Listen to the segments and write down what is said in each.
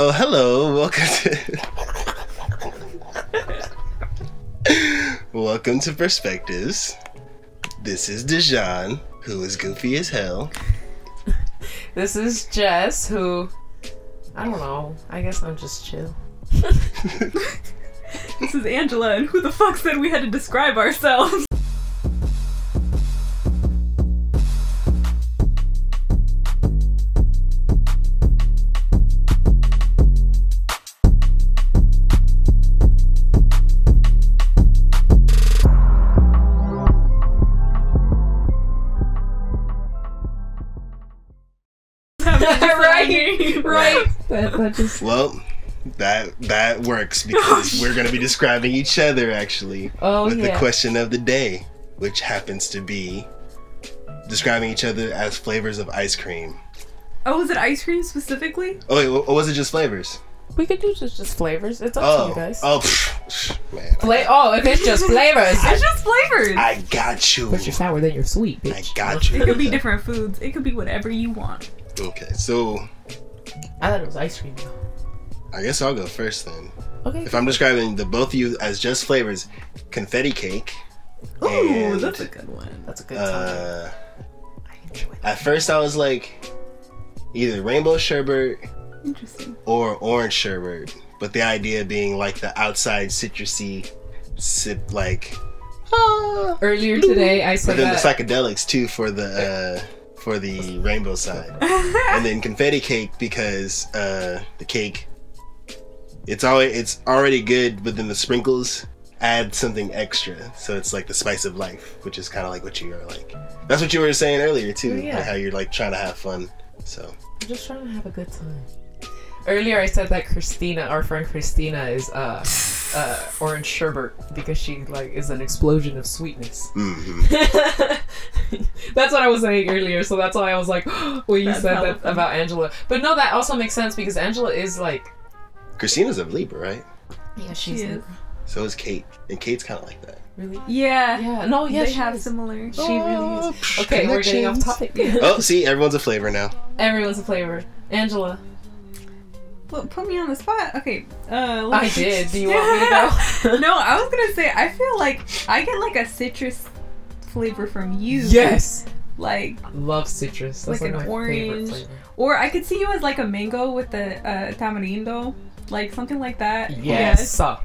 Oh, hello. Welcome to Welcome to Perspectives. This is Dijon, who is goofy as hell. This is Jess, who I don't know. I guess I'm just chill. This is Angela, and who the fuck said we had to describe ourselves? That, that just. Well, that that works because we're going to be describing each other actually Oh with the question of the day, which happens to be describing each other as flavors of ice cream. Oh, was it ice cream specifically? Oh wait, or was it just flavors? we could do just, just flavors. It's up to Oh, you guys. oh, pff, man. Fla- oh, if it's just flavors. It's just flavors. I got you. But you're sour, then you're sweet, I got you. It could be different foods. It could be whatever you want. Okay, so I thought it was ice cream. I guess I'll go first then. Okay. If I'm describing the both of you as just flavors, confetti cake. Ooh, and, that's a good one. That's a good uh, that. at first I was like either rainbow sherbet Interesting. or orange sherbet, but the idea being like the outside citrusy sip like ah. Earlier today, I but said then the psychedelics too for the uh for the rainbow side. and then confetti cake because uh the cake it's always it's already good but then the sprinkles add something extra so it's like the spice of life which is kind of like what you are like that's what you were saying earlier too Yeah. like how you're like trying to have fun so I'm just trying to have a good time. Earlier, I said that Christina, our friend Christina, is uh, uh, orange sherbet because she like is an explosion of sweetness. mhm. that's what I was saying earlier, so that's why I was like, when you That's said that funny. about Angela. But no, that also makes sense because Angela is like, christina's a libra right yeah, She is. so is kate and kate's kind of like that really, Yeah. yeah, no, yeah, they she have is. similar. She really Oh, is. Okay, we're getting off connections. topic. oh see everyone's a flavor now Everyone's a flavor. Angela, Well, put me on the spot. Okay. Uh, I did. Do you want me to go? no, I was gonna say I feel like I get like a citrus flavor from you. yes, Like, love citrus. That's Like like, an my orange. or I could see you as like a mango with the uh, tamarindo, like something like that. Yes, so.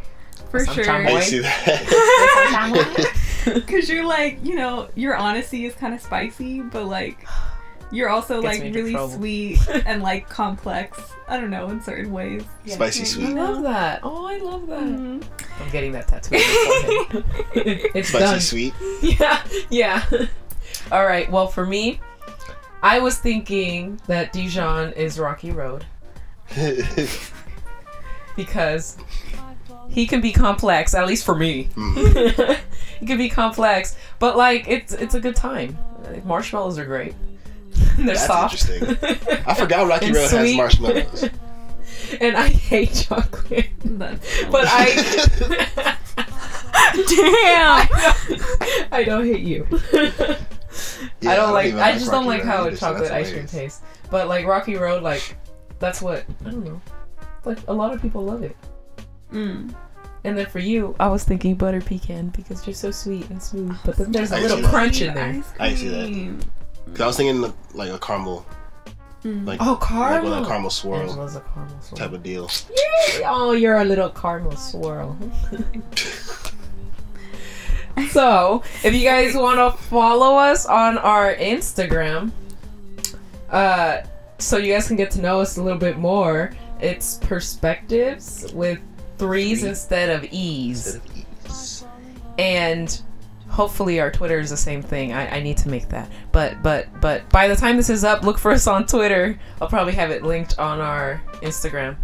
for Some sure. chamboy. i see that Because you're like, you know, your honesty is kind of spicy, but like, you're also Gets like into really trouble. sweet and like complex. I don't know, in certain ways. spicy sweet. I sweet love that. Oh, I love that. Mhm. I'm getting that tattoo. on my forehead. it's spicy done. sweet Yeah, yeah. All right. Well, for me, I was thinking that Dijon is Rocky Road because he can be complex. At least for me, Mhm. he can be complex. But like, it's it's a good time. Like, marshmallows are great. They're That's soft. interesting. I forgot Rocky And Road has sweet. marshmallows. and I hate chocolate. That's But I. Damn! I don't hate you. Yeah, I don't like. even I just don't Rocky like Road how either, so chocolate that's ice cream hilarious. tastes. But like Rocky Road, like that's what I don't know. Like a lot of people love it. Mm. And then for you, I was thinking butter pecan because you're so sweet and smooth. But then there's a I little see that. crunch in there. Ice I see that. cream. Cause I was thinking like a caramel, Mm. like Oh, like caramel. with a caramel swirl Angela's a caramel swirl. type of deal. Yay! Oh, you're a little caramel swirl. so, if you guys want to follow us on our Instagram, uh, so you guys can get to know us a little bit more, it's perspectives with threes Three. instead of e's, Instead of ease. and hopefully our Twitter is the same thing. I, I need to make that, but but but by the time this is up, look for us on Twitter. I'll probably have it linked on our Instagram.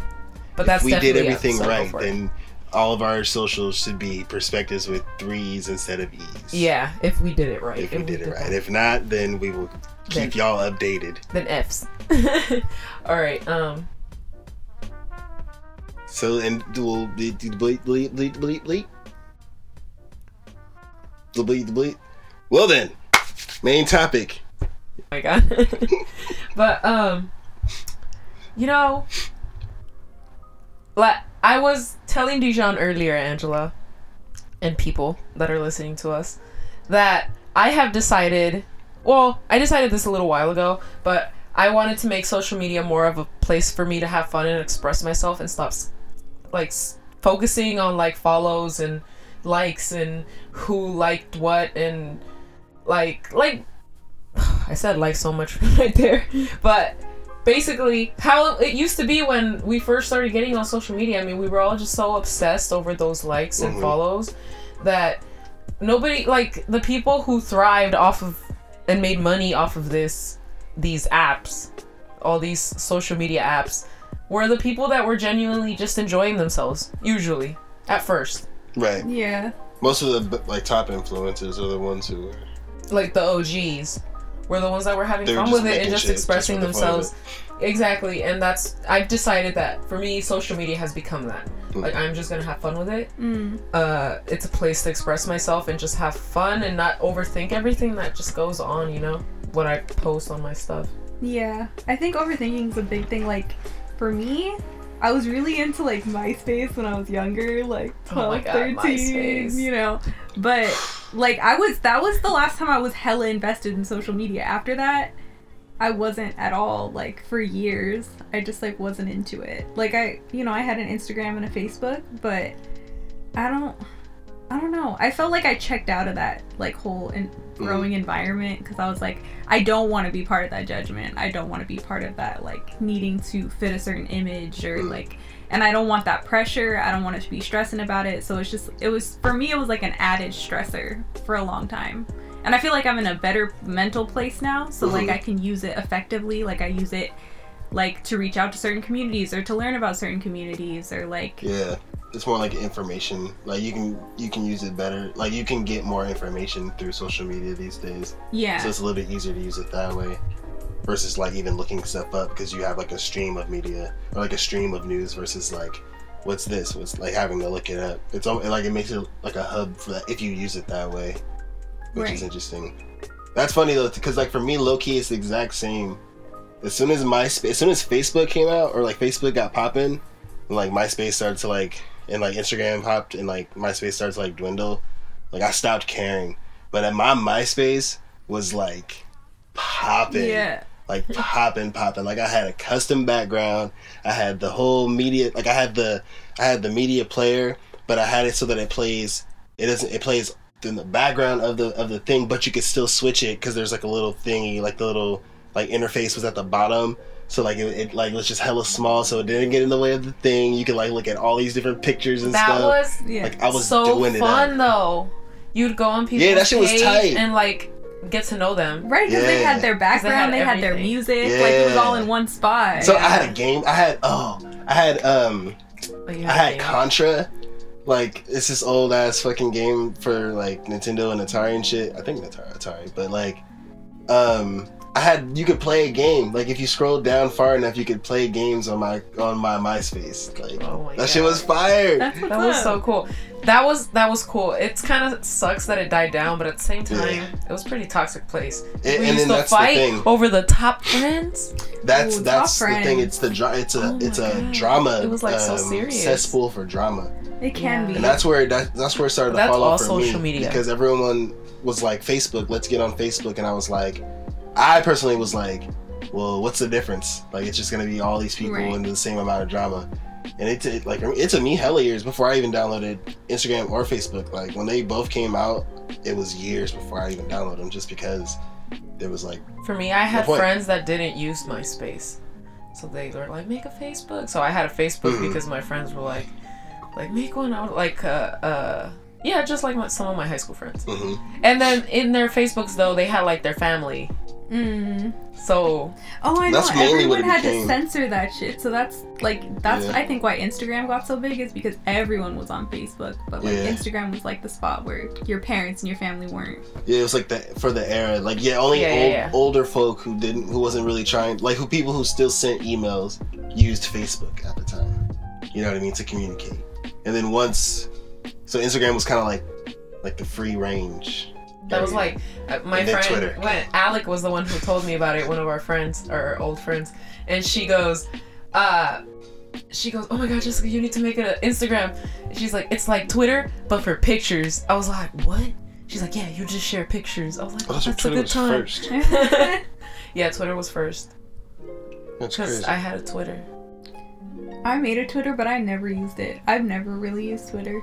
But that's if we did definitely up, everything so right, then all of our socials should be perspectives with threes instead of e's. Yeah, if we did it right. If we did it right. that. If not, then we will keep Then- y'all updated. Then F's. All right. Um. So and we'll bleep bleep bleep bleep bleep bleep. Bleep the bleep. Well then, main topic. Oh my God. but um, you know, la- I was telling Dijon earlier, Angela, and people that are listening to us, that I have decided. Well, I decided this a little while ago, but I wanted to make social media more of a place for me to have fun and express myself and stop, like, focusing on like follows and likes and who liked what and like like I said like so much right there, but basically how it used to be when we first started getting on social media. I mean, we were all just so obsessed over those likes and Mhm. follows that nobody like the people who thrived off of and made money off of this these apps, all these social media apps were the people that were genuinely just enjoying themselves usually at first. Right. Yeah. Most of the like top influencers are the ones who are. like the OGs were the ones that were having They fun just with it and just expressing just for the themselves. Exactly, and that's I've decided that for me, social media has become that. Mm. Like I'm just gonna have fun with it. Mm. Uh, it's a place to express myself and just have fun and not overthink everything that just goes on. You know, what I post on my stuff. Yeah. I think overthinking is a big thing. Like, for me, I was really into like MySpace when I was younger, like Oh 12, God, 13, MySpace. you know. But like I was that was the last time I was hella invested in social media. After that, I wasn't at all like for years. I just like wasn't into it. Like I, you know, I had an Instagram and a Facebook, but I don't I don't know. I felt like I checked out of that like whole in- growing environment because I was like, I don't want to be part of that judgment. I don't want to be part of that like needing to fit a certain image or Mm. like, and I don't want that pressure. I don't want to be stressing about it. So it's just, it was for me, it was like an added stressor for a long time. And I feel like I'm in a better mental place now, so like Mhm. I can use it effectively. Like I use it like to reach out to certain communities or to learn about certain communities or like Yeah. It's more like information. Like you can you can use it better. Like you can get more information through social media these days. yeah. So it's a little bit easier to use it that way. Versus like even looking stuff up because you have like a stream of media or like a stream of news versus like what's this? What's like having to look it up. It's al- like it makes it like a hub for that if you use it that way, which is interesting. That's funny though because like for me, low key, it's the exact same. As soon as MySpace, as soon as Facebook came out or like Facebook got popping, and like MySpace started to like and like Instagram popped and like MySpace started to like dwindle, like I stopped caring. But at my MySpace was like popping Yeah. like popping, popping. Like I had a custom background. I had the whole media. Like I had the I had the media player, but I had it so that it plays. It doesn't. It plays in the background of the of the thing, but you could still switch it because there's like a little thingy, like the little like interface was at the bottom. So like it, it like was just hella small, so it didn't get in the way of the thing. You could like look at all these different pictures and That stuff. was Yeah. like I was so doing it. fun up. though. You'd go on people's Yeah, that shit was tight. and like get to know them. Right, because they had their background, had they had, their everything. music, like it was all in one spot. So I had a game. I had oh, I had um. Like, you I a had game. Contra. Like it's this old ass fucking game for like Nintendo and Atari and shit. I think Atari, Atari, but like, um, I had you could play a game. Like if you scrolled down far enough, you could play games on my on my MySpace. Like Oh my that shit was fire. That's what's That was so cool. That was that was cool. It's kind of sucks that it died down, but at the same time, Yeah. it was a pretty toxic place. And- we and used then to that's the fight thing. over the top friends. That's Ooh, that's Top the thing. It's the dra- It's a Oh it's a God. drama. It was, like, so um, serious. Cesspool for drama. It can Yeah. be. And that's where that, that's where it started That's to fall off for me media. because everyone was like Facebook, let's get on Facebook, and I was like, I personally was like, well, what's the difference? Like it's just gonna be all these people Right. and the same amount of drama. And it t- like it took me hella years before I even downloaded Instagram or Facebook. Like when they both came out, it was years before I even downloaded them, just because there was like For me, I had friends that didn't use MySpace, so they were like, "Make a Facebook." So I had a Facebook Mhm. because my friends were like, "Like make one." I was like, uh, uh, yeah, just like my, some of my high school friends. mhm. And then in their Facebooks though, they had like their family. Mm. So Oh, I know. That's mainly what Everyone had became. to censor that shit. So that's like that's Yeah. I think why Instagram got so big is because everyone was on Facebook, but like Yeah. Instagram was like the spot where your parents and your family weren't. Yeah, it was like that for the era. Like yeah, only Yeah, yeah, old, yeah. older folk who didn't, who wasn't really trying, like who people who still sent emails used Facebook at the time. You know what I mean to communicate. And then once, so Instagram was kind of like, like the free range. That was like uh, my And friend Twitter. when Alec was the one who told me about it. One of our friends, or old friends, and she goes, uh, she goes, "Oh my god, Jessica, you need to make an Instagram." And she's like, "It's like Twitter, but for pictures." I was like, "What?" She's like, "Yeah, you just share pictures." I was like, Oh, that's "That's a Twitter good was time." first. yeah, Twitter was first That's because crazy. I had a Twitter. I made a Twitter, but I never used it. I've never really used Twitter.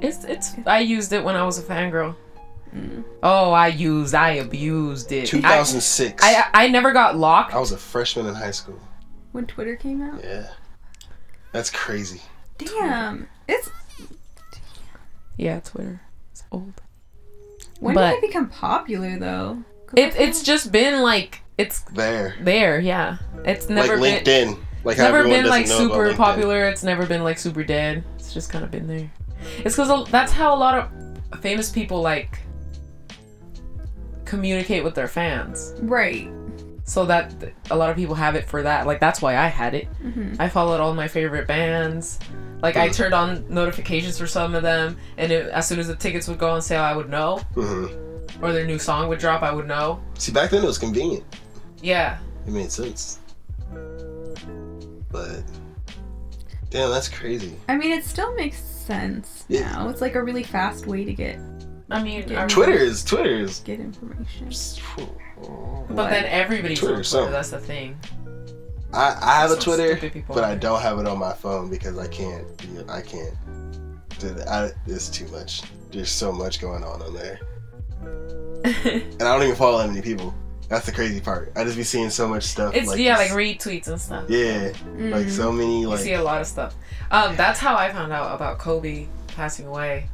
It's it's. I used it when I was a fangirl. Mm. Oh, I used, I abused it. 2006. I I never got locked. I was a freshman in high school. When Twitter came out. Yeah. That's crazy. Damn. It's Yeah, Twitter. It's old. when But- did it become popular though? It it's just been like it's There. there. Yeah, it's never like been. LinkedIn. Like how never been like doesn't know about super popular. It's never been like super dead. It's just kind of been there. It's because that's how a lot of famous people like communicate with their fans. right. So that a lot of people have it for that. Like that's why I had it. hmm I followed all my favorite bands. Like I turned on notifications for some of them, and it, as soon as the tickets would go on sale, I would know, Mhm. or their new song would drop, I would know. See, back then it was convenient. Yeah, It made sense. But damn, that's crazy. I mean, it still makes sense Yeah. now. It's like a really fast way to get I mean, Yeah. I- Twitter is Twitter is. get information. But then everybody's Twitter on Twitter. something. That's the thing. I, I have a Twitter, but I don't have it on my phone because I can't. you know, I can't. Dude, I, it's too much. There's so much going on on there, and I don't even follow that many people. That's the crazy part. I just be seeing so much stuff. it's yeah, like retweets and stuff. yeah, like Mm. so many You see a lot of stuff. Um, that's how I found out about Kobe passing away.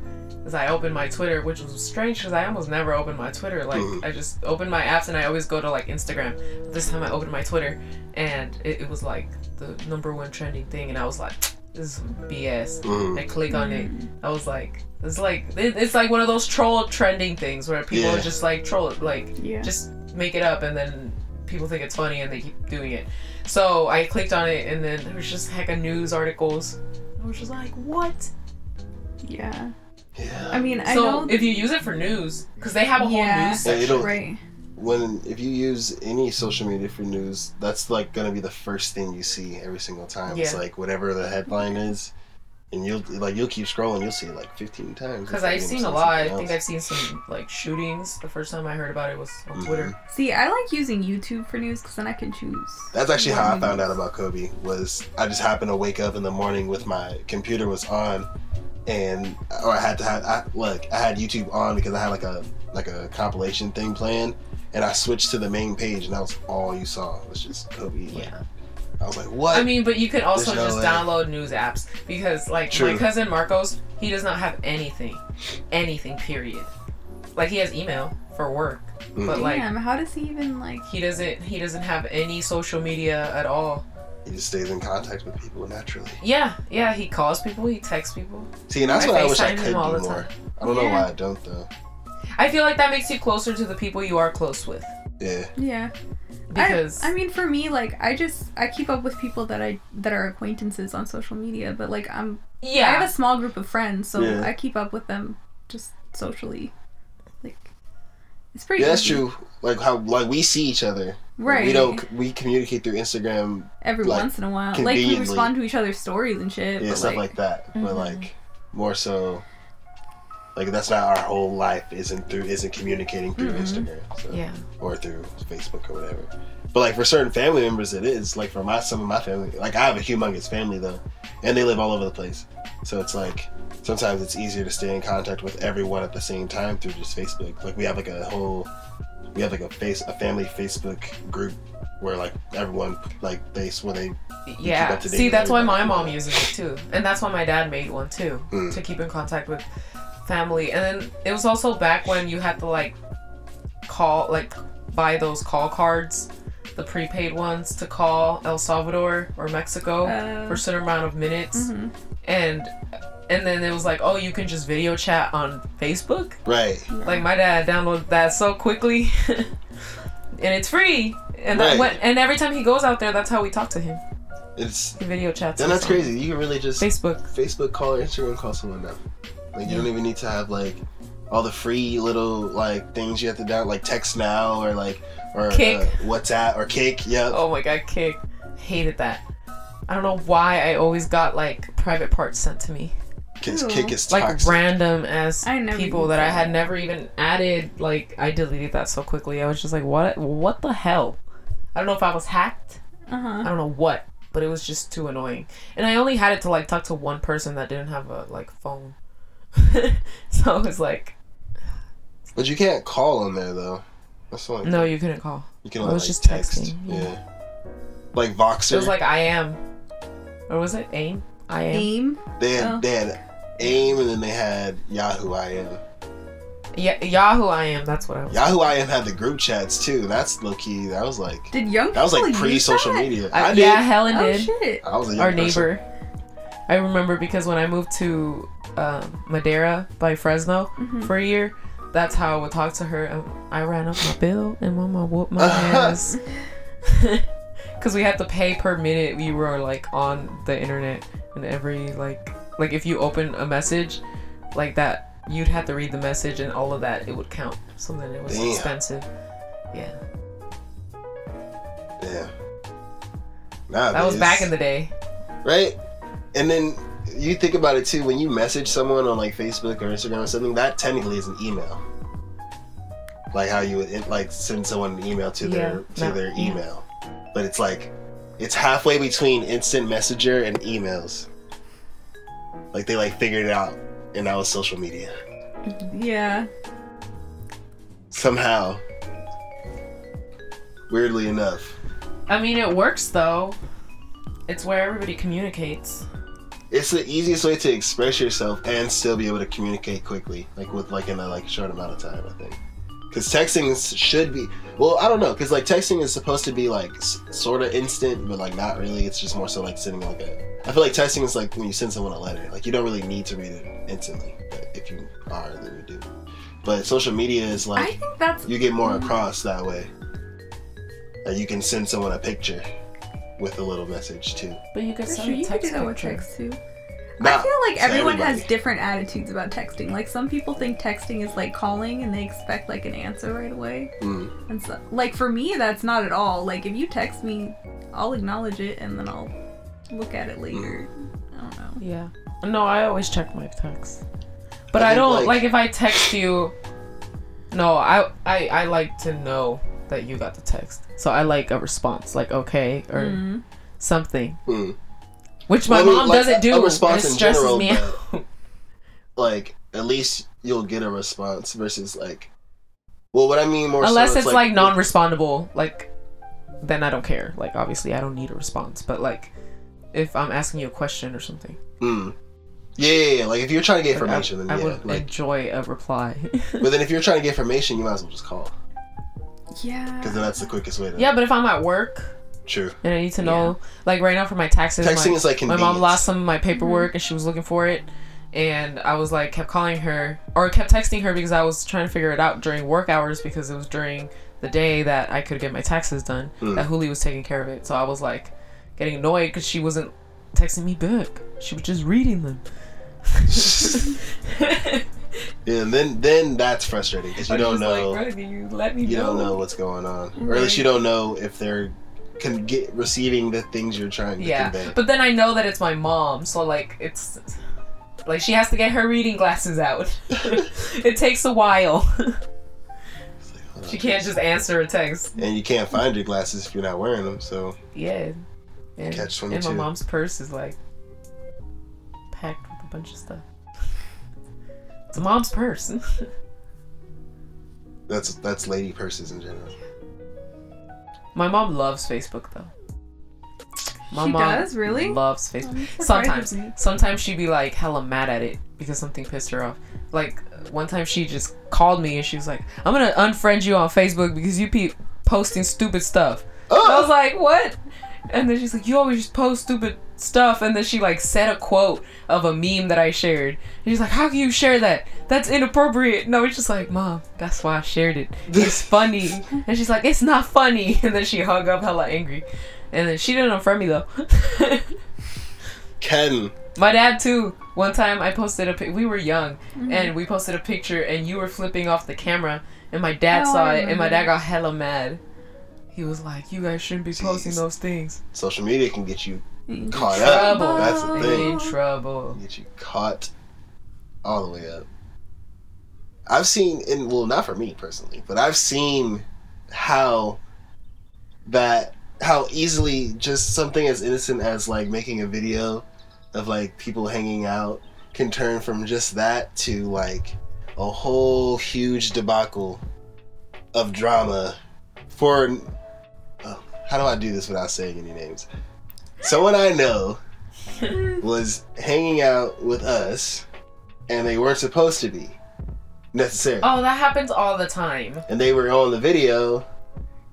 Is I opened my Twitter, which was strange because I almost never open my Twitter. Like. I just open my apps and I always go to like Instagram. But this time I opened my Twitter and it, it was like the number one trending thing, and I was like, this is BS. mhm. I click on it. I was like, it's like it, it's like one of those troll trending things where people Yeah. just like troll it, like Yeah. just make it up and then people think it's funny and they keep doing it. So I clicked on it and then there was just heck of news articles. I was just like, what? Yeah. Yeah. I mean, I so know. if you use it for news, because they have a whole news section. it'll- right. when if you use any social media for news, that's like gonna be the first thing you see every single time. It's like whatever the headline is, and you'll like you'll keep scrolling, you'll see it like fifteen times. Because I've seen a lot. I think. I've seen some like shootings. The first time I heard about it was on Mhm. Twitter. See, I like using YouTube for news because then I can choose. That's actually how I found out about Kobe. Was I just happened to wake up in the morning with my computer was on, and or I had to have I, look I had YouTube on because I had like a like a compilation thing playing, and I switched to the main page, and that was all you saw It was just Kobe. Like, Yeah. I was like, what? I mean, but you can also There's just way. download news apps because, like, True. my cousin Marcos, he does not have anything, anything. Period. Like he has email for work, Mm. but like Damn, how does he even like? he doesn't. He doesn't have any social media at all. He just stays in contact with people naturally. Yeah, yeah. He calls people. He texts people. See, and that's I what I wish I could him all do the more. time. I don't know why I don't though. I feel like that makes you closer to the people you are close with Yeah. Yeah. because I, I mean, for me, like, I just I keep up with people that I that are acquaintances on social media, but like I'm yeah I have a small group of friends, so Yeah. I keep up with them just socially. Like, it's pretty. Yeah, that's true. Like how like we see each other. Right. We don't we communicate through Instagram, every like, once in a while. Like we respond to each other's stories and shit. yeah, stuff like, like that. But Mhm. like more so like that's not our whole life isn't through isn't communicating through Mhm. Instagram. So yeah. or through Facebook or whatever. But like for certain family members it is. Like for my some of my family like I have a humongous family though. And they live all over the place. So it's like sometimes it's easier to stay in contact with everyone at the same time through just Facebook. Like we have like a whole we have like a face a family Facebook group where like everyone like they where they Yeah. up to date See, that's why my mom uses it too, and that's why my dad made one too Mm. to keep in contact with family. And then it was also back when you had to like call, like buy those call cards, the prepaid ones to call El Salvador or Mexico Uh, for a certain amount of minutes, mhm. and and then it was like, oh, you can just video chat on Facebook. right. Like my dad downloaded that so quickly, and it's free. And that Right. when, and every time he goes out there, that's how we talk to him. It's He video chats. And that's crazy. You can really just Facebook. Facebook call or Instagram call someone now. Like you Yeah. don't even need to have like all the free little like things you have to down like text now or like or Kik. Uh, WhatsApp or Kik. Yep. Oh my god, Kik. Hated that. I don't know why I always got like private parts sent to me. His Kik is Like toxic. random as I never people used that I had never even added. Like I deleted that so quickly. I was just like, what? What the hell? I don't know if I was hacked. Uh I don't know what, but it was just too annoying. And I only had it to like talk to one person that didn't have a like phone. so it was like, But you can't call on there though. That's the only no, you couldn't call. You can it only was like, just text. texting, Yeah. yeah. Like Voxer. It was like I am, or was it AIM? I am. Aim. they had oh. they had AIM and then they had Yahoo IM. Yeah, Yahoo IM. That's what I was. Yahoo IM had the group chats too. That's low key. That was like Did young people that was like pre social media. I, I, did. yeah, Helen Oh did. shit. I was a young Our person. neighbor. I remember because when I moved to um, Madera by Fresno Mhm. for a year, that's how I would talk to her. Um, I ran up my bill and mama whooped my ass. Because we had to pay per minute we were like on the internet, and every like like if you open a message like that, you'd have to read the message and all of that it would count. So then it was Damn. expensive. Yeah, Yeah. that was back in the day. right? And then you think about it too. When you message someone on like Facebook or Instagram or something, that technically is an email. Like how you would like send someone an email to their to no, their yeah. email, but it's like it's halfway between instant messenger and emails. Like they like figured it out, and that was social media Yeah. somehow. Weirdly enough, I mean, it works though. It's where everybody communicates. it's the easiest way to express yourself and still be able to communicate quickly, like with like in a like short amount of time. I think because texting should be well, I don't know, because like texting is supposed to be like s- sort of instant, but like not really. It's just more so like sending like a. I feel like texting is like when you send someone a letter. Like you don't really need to read it instantly, but if you are, then you do. But social media is I like think that's you get more mm. across that way. Like you can send someone a picture with a little message too. But you could for send sure. a You text do that with picture. text too. I feel like to everyone has different attitudes about texting. Like some people think texting is like calling and they expect like an answer right away. Mm. And so, like for me, that's not at all. Like if you text me, I'll acknowledge it and then I'll look at it later. I don't know. Yeah. No, I always check my texts. But I I, don't like- like, if I text you. No, I, I I like to know that you got the text. So I like a response, like okay or Mhm. something, Mm. Which my Well, I mean, mom like, doesn't do. a response and it in stresses general, me but- out. like at least you'll get a response versus like well what i mean more Unless so it's like, non-respondable, like then I don't care. Like obviously I don't need a response, but like if I'm asking you a question or something, mm. yeah, yeah yeah like if you're trying to get like, information I, then I yeah would like enjoy a reply. but then if you're trying to get information you might as well just call Yeah. because then that's the quickest way to yeah, but if I'm at work true. And I need to know, like right now for my taxes, texting my, is like my mom lost some of my paperwork and she was looking for it. And i was like kept calling her or kept texting her because i was trying to figure it out during work hours because it was during the day that i could get my taxes done Mm. that Huli was taking care of it. So i was like getting annoyed because she wasn't texting me back. She was just reading them. Yeah, and then then that's frustrating because you I don't know. Like, you let me you know don't know. what's going on. Or at least you don't know if they're can get receiving the things you're trying to yeah convey. but then i know that it's my mom so like it's like she has to get her reading glasses out. It takes a while. Like, she can't just answer a text. And you can't find your glasses if you're not wearing them so. Yeah. And, Catch and my mom's purse is like packed with a bunch of stuff. It's a mom's purse. that's that's lady purses in general my mom loves Facebook though. My She mom does? Really? loves Facebook. Oh, sometimes, sometimes she'd be like hella mad at it because something pissed her off. Like one time she just called me and she was like, "I'm gonna unfriend you on Facebook because you keep posting stupid stuff." I was like, "What?" And then she's like, "You always just post stupid stuff." And then she like said a quote of a meme that I shared. And she's like, "How can you share that? That's inappropriate." No, it's just like, "Mom, that's why I shared it. It's funny." and she's like, "It's not funny." And then she hung up hella angry. And then she didn't unfriend me though. Ken My dad too. One time I posted a pic. We were young, Mm-hmm. and we posted a picture, and you were flipping off the camera, and my dad Oh, saw it, and my dad got hella mad. He was like, "You guys shouldn't be posting those things." social media can get you In caught up. That's the In thing. trouble. Get you caught all the way up. I've seen, and well, not for me personally, but I've seen how that how easily just something as innocent as like making a video of like people hanging out can turn from just that to like a whole huge debacle of drama for oh, how do I do this without saying any names? Someone I know was hanging out with us and they weren't supposed to be necessarily. Oh, that happens all the time. And they were on the video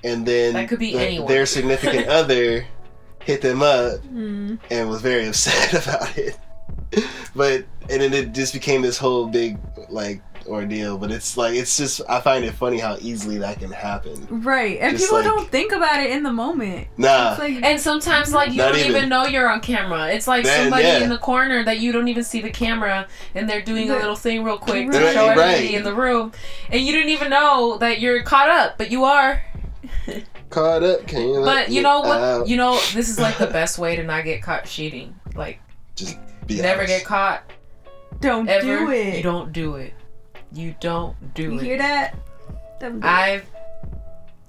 and then That could be the- anyone. their significant other hit them up Mm. and was very upset about it. But and then it just became this whole big like ordeal. But it's like it's just I find it funny how easily that can happen. Right, and Just people like- don't think about it in the moment. Nah. It's like, And sometimes, like, you don't even. even. know you're on camera. It's like Then, somebody yeah. in the corner that you don't even see the camera, and they're doing a little thing real quick to Right. show everybody Right. in the room, and you didn't even know that you're caught up, but you are. Caught up, can you But you know what? out? You know this is like the best way to not get caught cheating. Like, just be never honest. get caught don't ever. do it. You don't do it. You don't do You it. You hear that? Don't do. I've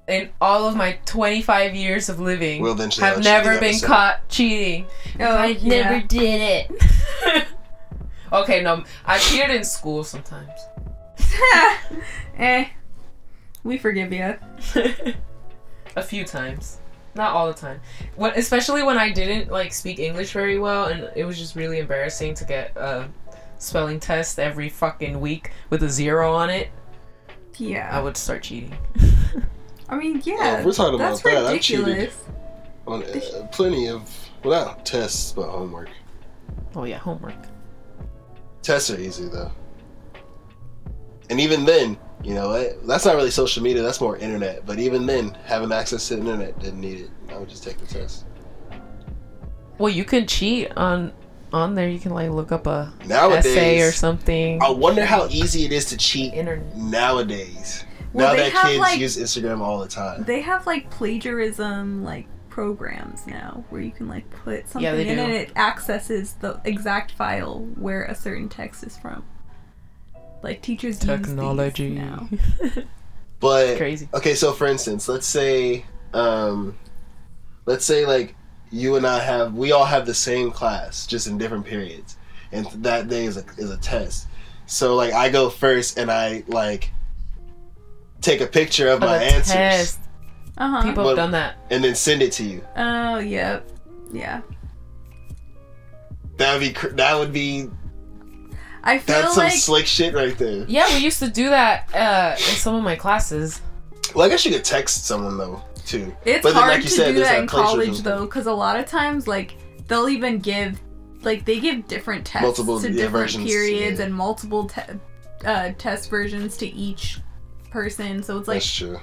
in all of my 25 years of living We'll eventually have have a cheating never been episode. caught cheating. Oh, I yeah. never did it. okay, no, I cheated in school sometimes. eh. We forgive you. a few times. Not all the time. When, especially when I didn't like speak English very well, and it was just really embarrassing to get a spelling test every fucking week with a zero on it. Yeah, I would start cheating. I mean, Yeah, yeah. if we're talking that's about that, I've cheated. ridiculous. on uh, plenty of well not tests but homework. Oh yeah, homework. Tests are easy though. And even then, you know, that's not really social media, that's more internet. But even then, having access to the internet didn't need it. I would just take the test. Well, you can cheat on on there. You can like look up a Nowadays, essay or something. I wonder how easy it is to cheat Internet. nowadays. Well, now that have, kids like- use Instagram all the time. They have like plagiarism like programs now where you can like put something Yeah, in do. and it accesses the exact file where a certain text is from. Like teachers use these Technology. now. But Crazy. okay, so for instance, let's say, um, let's say like you and I have, we all have the same class, just in different periods, and that day is a is a test. So like I go first, and I like take a picture of Oh, my answers, test. Uh huh. People Well- have done that. and then send it to you. Oh yep. Yeah. That would be cr- that would be I feel that's some slick shit right there. Yeah, we used to do that uh, in some of my classes. Well, I guess you could text someone though too. it's But then, hard like you to said, do that that in college though, because a lot of times like they'll even give like they give different tests Multiple, to yeah, different versions, periods yeah. and multiple te- uh, test versions to each person. So it's like that's true.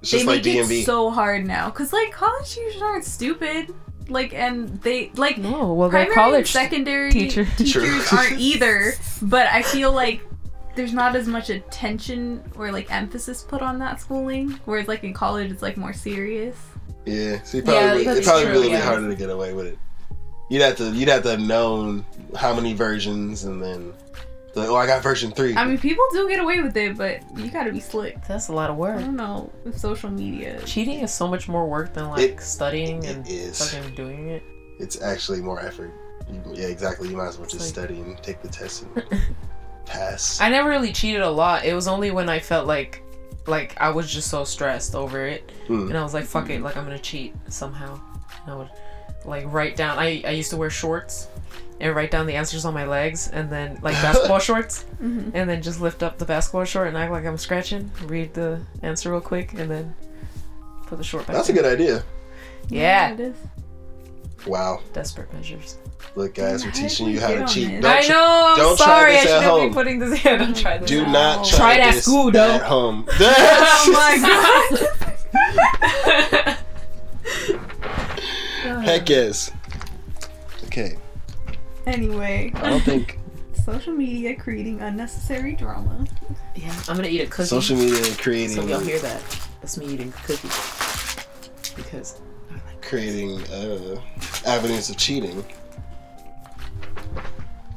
It's they just like make DMV. it so hard now because like college teachers aren't stupid like and they like No, well, they're primary college. and secondary teacher. teachers aren't either but i feel like there's not as much attention or like emphasis put on that schooling whereas like in college it's like more serious Yeah, so you Yeah, probably it that's probably true, really yeah. be harder to get away with it. You'd have to you'd have to have known how many versions and then like, oh I got version three. i mean people do get away with it but you gotta be slick That's a lot of work. i work. don't know if social media Cheating is so much more work than like It- studying it and is. fucking doing it. It's actually more effort. You, yeah, exactly. You might as well just like- study and take the test and pass. I never really cheated a lot. It was only when I felt like like I was just so stressed over it Hmm. and I was like fuck it like I'm going to cheat somehow. And I would like write down I I used to wear shorts and write down the answers on my legs and then like basketball shorts Mhm. and then just lift up the basketball short and act like I'm scratching, read the answer real quick and then put the short back. That's a good idea. Yeah. it is Wow. Desperate measures. Look, guys, we're teaching you how to cheat. this? Don't I know. I'm don't try sorry. this I at shouldn't home. be putting this. Yeah, don't try this. Do at not home. try, Try it at this school, at though. home. oh my god Heck yes. Okay. anyway I don't think social media creating unnecessary drama Yeah, I'm gonna eat a cookie. social media creating So y'all hear that? That's me eating a cookie. Because creating uh avenues of cheating,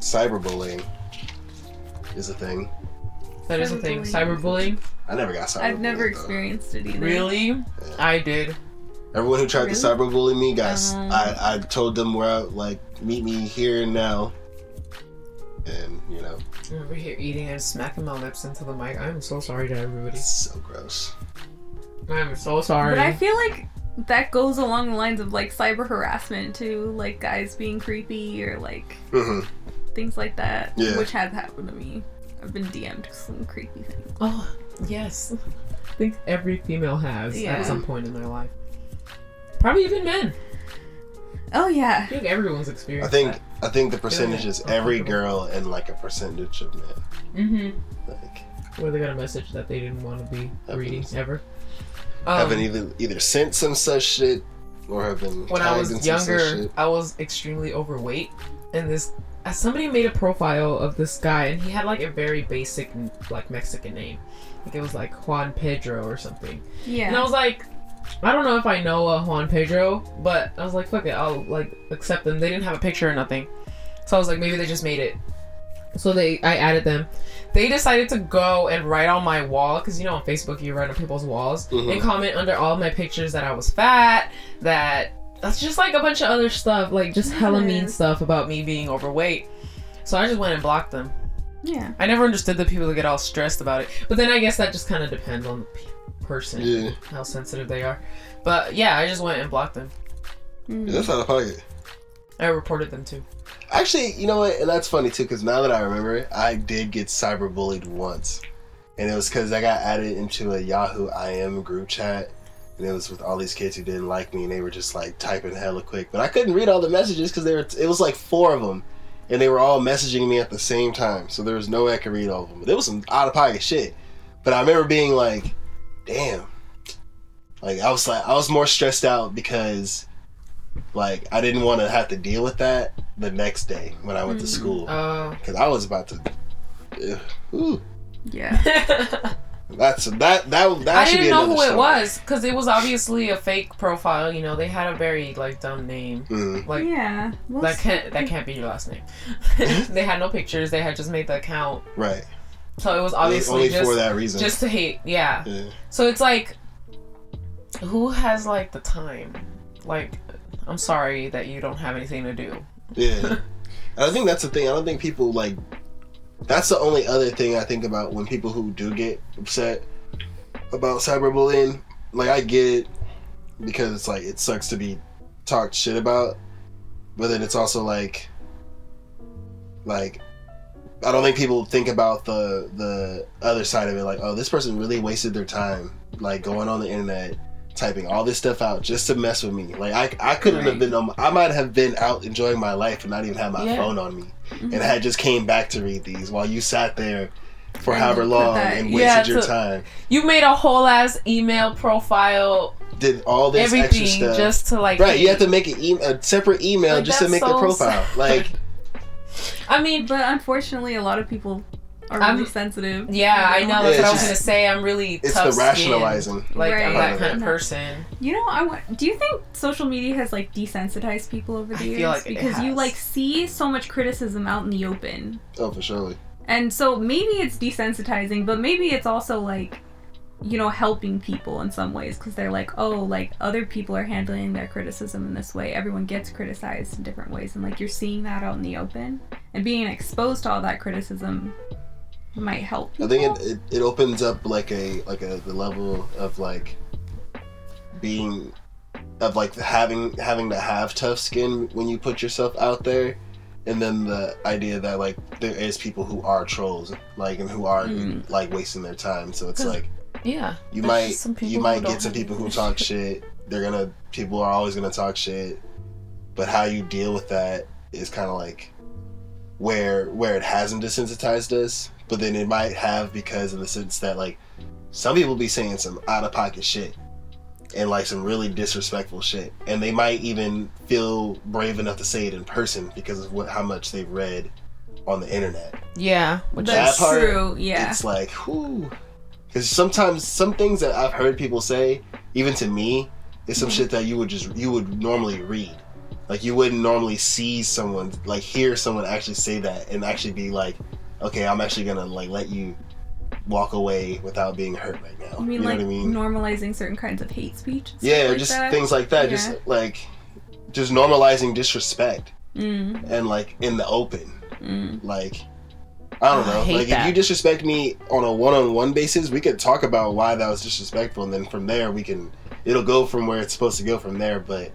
cyberbullying is a thing. That is a thing. Cyberbullying. Cyberbullying. I never got cyberbullied. I've never though. experienced it either. Really? I did. Everyone who tried Really? to cyberbully me, guys, Um. I, I told them where I, like meet me here and now, and you know I'm over here eating and smacking my lips into the mic. I'm so sorry to everybody. it's so gross. I'm so sorry. But I feel like that goes along the lines of like cyber harassment too, like guys being creepy or like hmm things like that, Yeah. which has happened to me. I've been DM'd some creepy things. oh, yes. I think every female has Yeah. at some point in their life. Probably even men. Oh yeah. I think everyone's experienced. I think that. I think the percentage is every girl and like a percentage of men. Mm-hmm. Like Where they got a message that they didn't want to be reading Happens. ever. have Um, been either either sent some such shit or have been when I was in some such younger. I was extremely overweight, and this somebody made a profile of this guy, and he had like a very basic like Mexican name, like it was like Juan Pedro or something. Yeah. And I was like, I don't know if I know a Juan Pedro, but I was like, fuck it, I'll like accept them. They didn't have a picture or nothing, so I was like, maybe they just made it. So they, I added them. They decided to go and write on my wall because you know on Facebook you write on people's walls Mhm. and comment under all my pictures that I was fat, that that's just like a bunch of other stuff, like just hella mean stuff about me being overweight. So I just went and blocked them. Yeah. I never understood the people that get all stressed about it. But then I guess that just kind of depends on the pe- person, Yeah, how sensitive they are. But yeah, I just went and blocked them. Mm. that's out of pocket. I reported them too. Actually, you know what? And that's funny too, because now that I remember it, I did get cyberbullied once, and it was because I got added into a Yahoo IM group chat, and it was with all these kids who didn't like me, and they were just like typing hella quick, but I couldn't read all the messages because there it was like four of them, and they were all messaging me at the same time, so there was no way I could read all of them. But it was some out of pocket shit. But I remember being like, "Damn." Like I was like I was more stressed out because like I didn't want to have to deal with that the next day when I went to Mm. school Uh, because I was about to. Ugh, ooh, Yeah. that's that that that I should didn't be know another who it was because it was obviously a fake profile. You know, they had a very like dumb name. Mm, Like yeah. Well, that can't that can't be your last name. they had no pictures. They had just made the account, right. so it was It was obviously only just for that reason. just to hate. Yeah. yeah. So it's like, who has like the time? Like, I'm sorry that you don't have anything to do. Yeah. I think that's the thing. I don't think people like. That's the only other thing I think about when people who do get upset about cyberbullying. Like I get it because it's like it sucks to be talked shit about, but then it's also like, like, I don't think people think about the the other side of it. Like, oh, this person really wasted their time, like going on the internet, typing all this stuff out just to mess with me. Like, I I couldn't have been on. I might have been out enjoying my life and not even have my Yeah. phone on me, Mhm. and I had just came back to read these while you sat there for And however long that- and wasted Yeah, your to- time. You made a whole ass email profile, Did all this extra everything stuff. just to like. Right, you have to make an e- a separate email Like, just to that's make the profile. sad. Like, I mean, But unfortunately, a lot of people are I'm- really sensitive. yeah, I know. don't- That's Yeah, what I was gonna say. I'm really it's tough the skinned. rationalizing. Like I'm that kind of person. You know, I want. Do you think social media has like desensitized people over the I years? feel like it because you like see so much criticism out in the open, Oh, for sure. and so maybe it's desensitizing, but maybe it's also like, you know, helping people in some ways because they're like, oh, like other people are handling their criticism in this way. Everyone gets criticized in different ways, and like you're seeing that out in the open and being exposed to all that criticism might help. I think it, it, it opens up like a like a the level of like being of like having having to have tough skin when you put yourself out there and then the idea that like there is people who are trolls like and who are Mm. like wasting their time so it's like Yeah. you might people you might get some people who talk shit. shit they're gonna people are always gonna talk shit but how you deal with that is kind of like where where it hasn't desensitized us but then it might have because in the sense that like some people be saying some out of pocket shit and like some really disrespectful shit and they might even feel brave enough to say it in person because of what how much they've read on the internet Yeah. Which That That's part, true. Yeah. it's like whoo because sometimes some things that i've heard people say even to me is some Mhm. shit that you would just you would normally read Like you wouldn't normally see someone like hear someone actually say that and actually be like, okay, I'm actually gonna like let you walk away without being hurt right now. I mean, you know like what I mean? normalizing certain kinds of hate speech. and stuff yeah, like just that. things like that. Yeah. Just like just normalizing disrespect Mm, and like in the open. mm. Like I don't I know. hate like if you disrespect me on a one-on-one basis, we could talk about why that was disrespectful, and then from there we can. It'll go from where it's supposed to go from there. But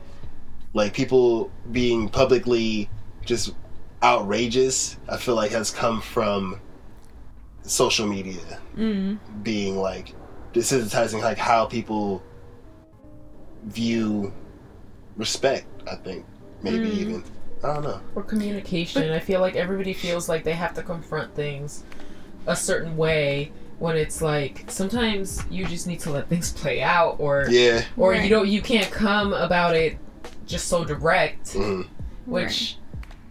like people being publicly just outrageous, I feel like has come from social media Mm. being like desensitizing like how people view respect. I think maybe Mm. even I don't know. Or communication. I feel like everybody feels like they have to confront things a certain way when it's like sometimes you just need to let things play out or Yeah. or Right. you don't you can't come about it just so direct mhm. which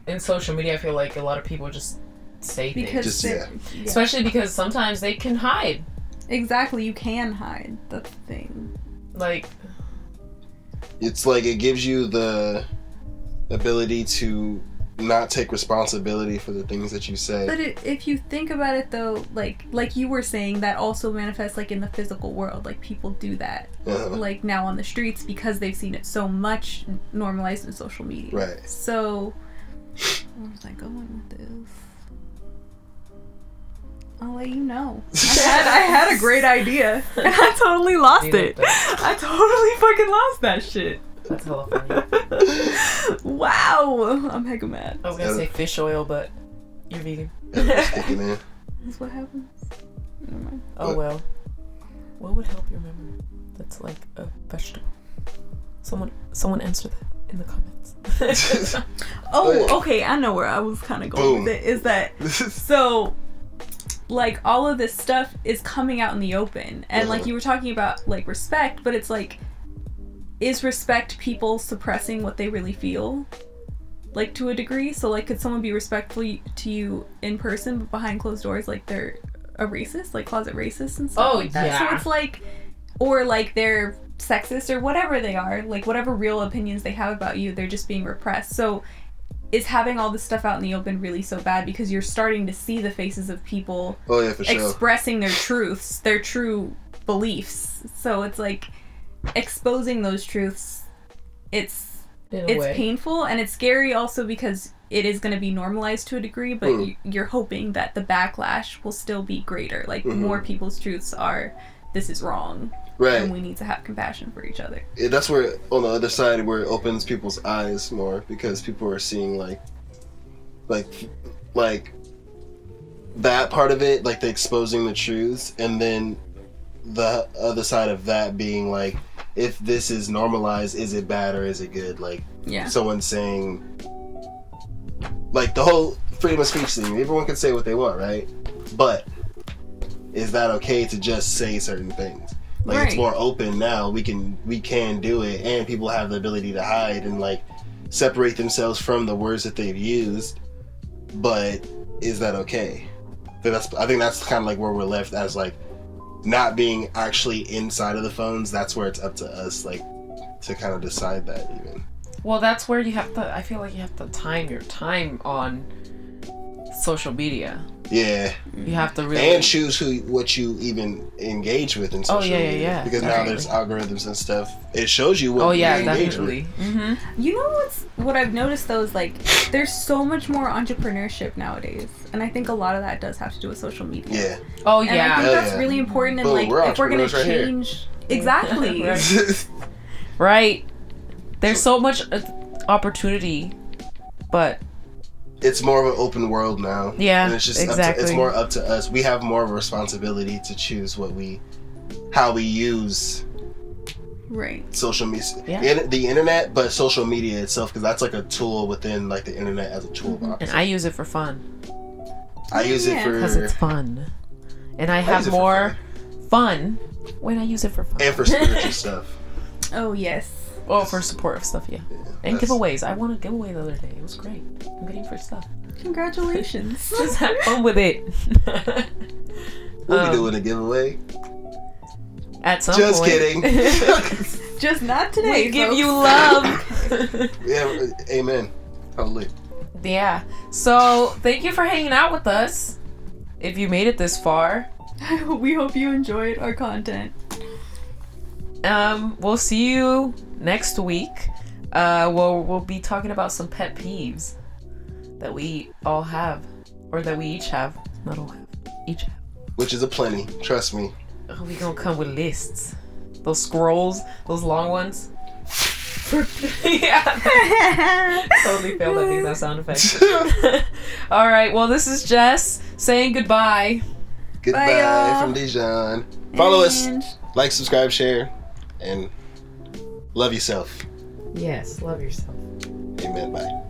in social media I feel like a lot of people just say because Just- yeah. yeah. things. Especially because sometimes they can hide. exactly you can hide. That's the thing. Like it's like it gives you the ability to not take responsibility for the things that you say. But it, if you think about it though, like like you were saying, that also manifests like in the physical world. Like people do that Uh-huh. like now on the streets because they've seen it so much normalized in social media. Right. So where was I going with this? I'll let you know. I had, I had a great idea and I totally lost it. I totally fucking lost that shit. that's hella funny. wow, I'm hecka mad. I was gonna say fish oil, but you're vegan. Just kicking in. That's what happens. Never mind. Oh What? well. What would help your memory? That's like a vegetable. Someone someone answer that in the comments. Oh, okay. I know where I was kind of going Boom. with it. Is that so? Like all of this stuff is coming out in the open, and like you were talking about, like respect, but it's like, is respect people suppressing what they really feel? Like to a degree. So like, could someone be respectful y- to you in person, but behind closed doors, like they're a racist, like closet racist and stuff Oh, like that? So yeah. it's like, or like they're sexist or whatever they are, like whatever real opinions they have about you, they're just being repressed. So is having all this stuff out in the open really so bad because you're starting to see the faces of people oh yeah, for sure. expressing their truths, their true beliefs. So it's like exposing those truths. It's it's way. painful and it's scary also because it is going to be normalized to a degree, but Mm. y- you're hoping that the backlash will still be greater. Like Mhm. more people's truths are this is wrong right. and we need to have compassion for each other. Yeah, that's where on the other side where it opens people's eyes more because people are seeing like like like that part of it like the exposing the truths and then the other side of that being like if this is normalized is it bad or is it good like Yeah. someone saying like the whole freedom of speech thing everyone can say what they want right but is that okay to just say certain things like it's more open now. We can we can do it. And people have the ability to hide and like separate themselves from the words that they've used. But is that okay? Think that's I think that's kind of like where we're left as like not being actually inside of the phones that's where it's up to us like to kind of decide that even. Well, that's where you have to. I feel like you have to time your time on social media. yeah You have to really. and choose who what you even engage with in social Oh, yeah, yeah, media yeah, because now there's algorithms and stuff it shows you what oh you yeah, engage definitely. with. Mm-hmm. You know what's what I've noticed though is like there's so much more entrepreneurship nowadays, and I think a lot of that does have to do with social media. yeah Oh And I think Hell that's yeah. really important. And Boom, like, we're if we're gonna entrepreneurs right here. change, exactly. Right. Right. There's so much uh, opportunity, but it's more of an open world now Yeah, and it's just up to, exactly. it's more up to us we have more of a responsibility to choose what we how we use Right. social media Yeah. the internet but social media itself because that's like a tool within like the internet as a mm-hmm. toolbox and I use it for fun i use it Yeah. for because it's fun, and I use have it for more fun when I use it for fun. and for spiritual stuff Oh yes. Oh, for support of stuff, yeah. Yeah, And that's- giveaways. I won a giveaway the other day. It was great. I'm getting free stuff. Congratulations. Just have fun with it. we'll Um, be doing a giveaway At some point. Just point. kidding. Just not today. we give folks. you love. Yeah, uh, amen. Hallelujah. yeah. So thank you for hanging out with us. If you made it this far, we hope you enjoyed our content. um, we'll see you next week. Uh, we'll we'll be talking about some pet peeves that we all have, or that we each have. Not all have. Each have. Which is a plenty. Trust me. Oh, we gonna come with lists. Those scrolls, those long ones. yeah. totally failed at being that sound effect. All right. Well, this is Jess saying goodbye. Goodbye y'all. from Dijon. Follow us. Like, subscribe, share, and love yourself. Yes. Love yourself. Amen. Bye.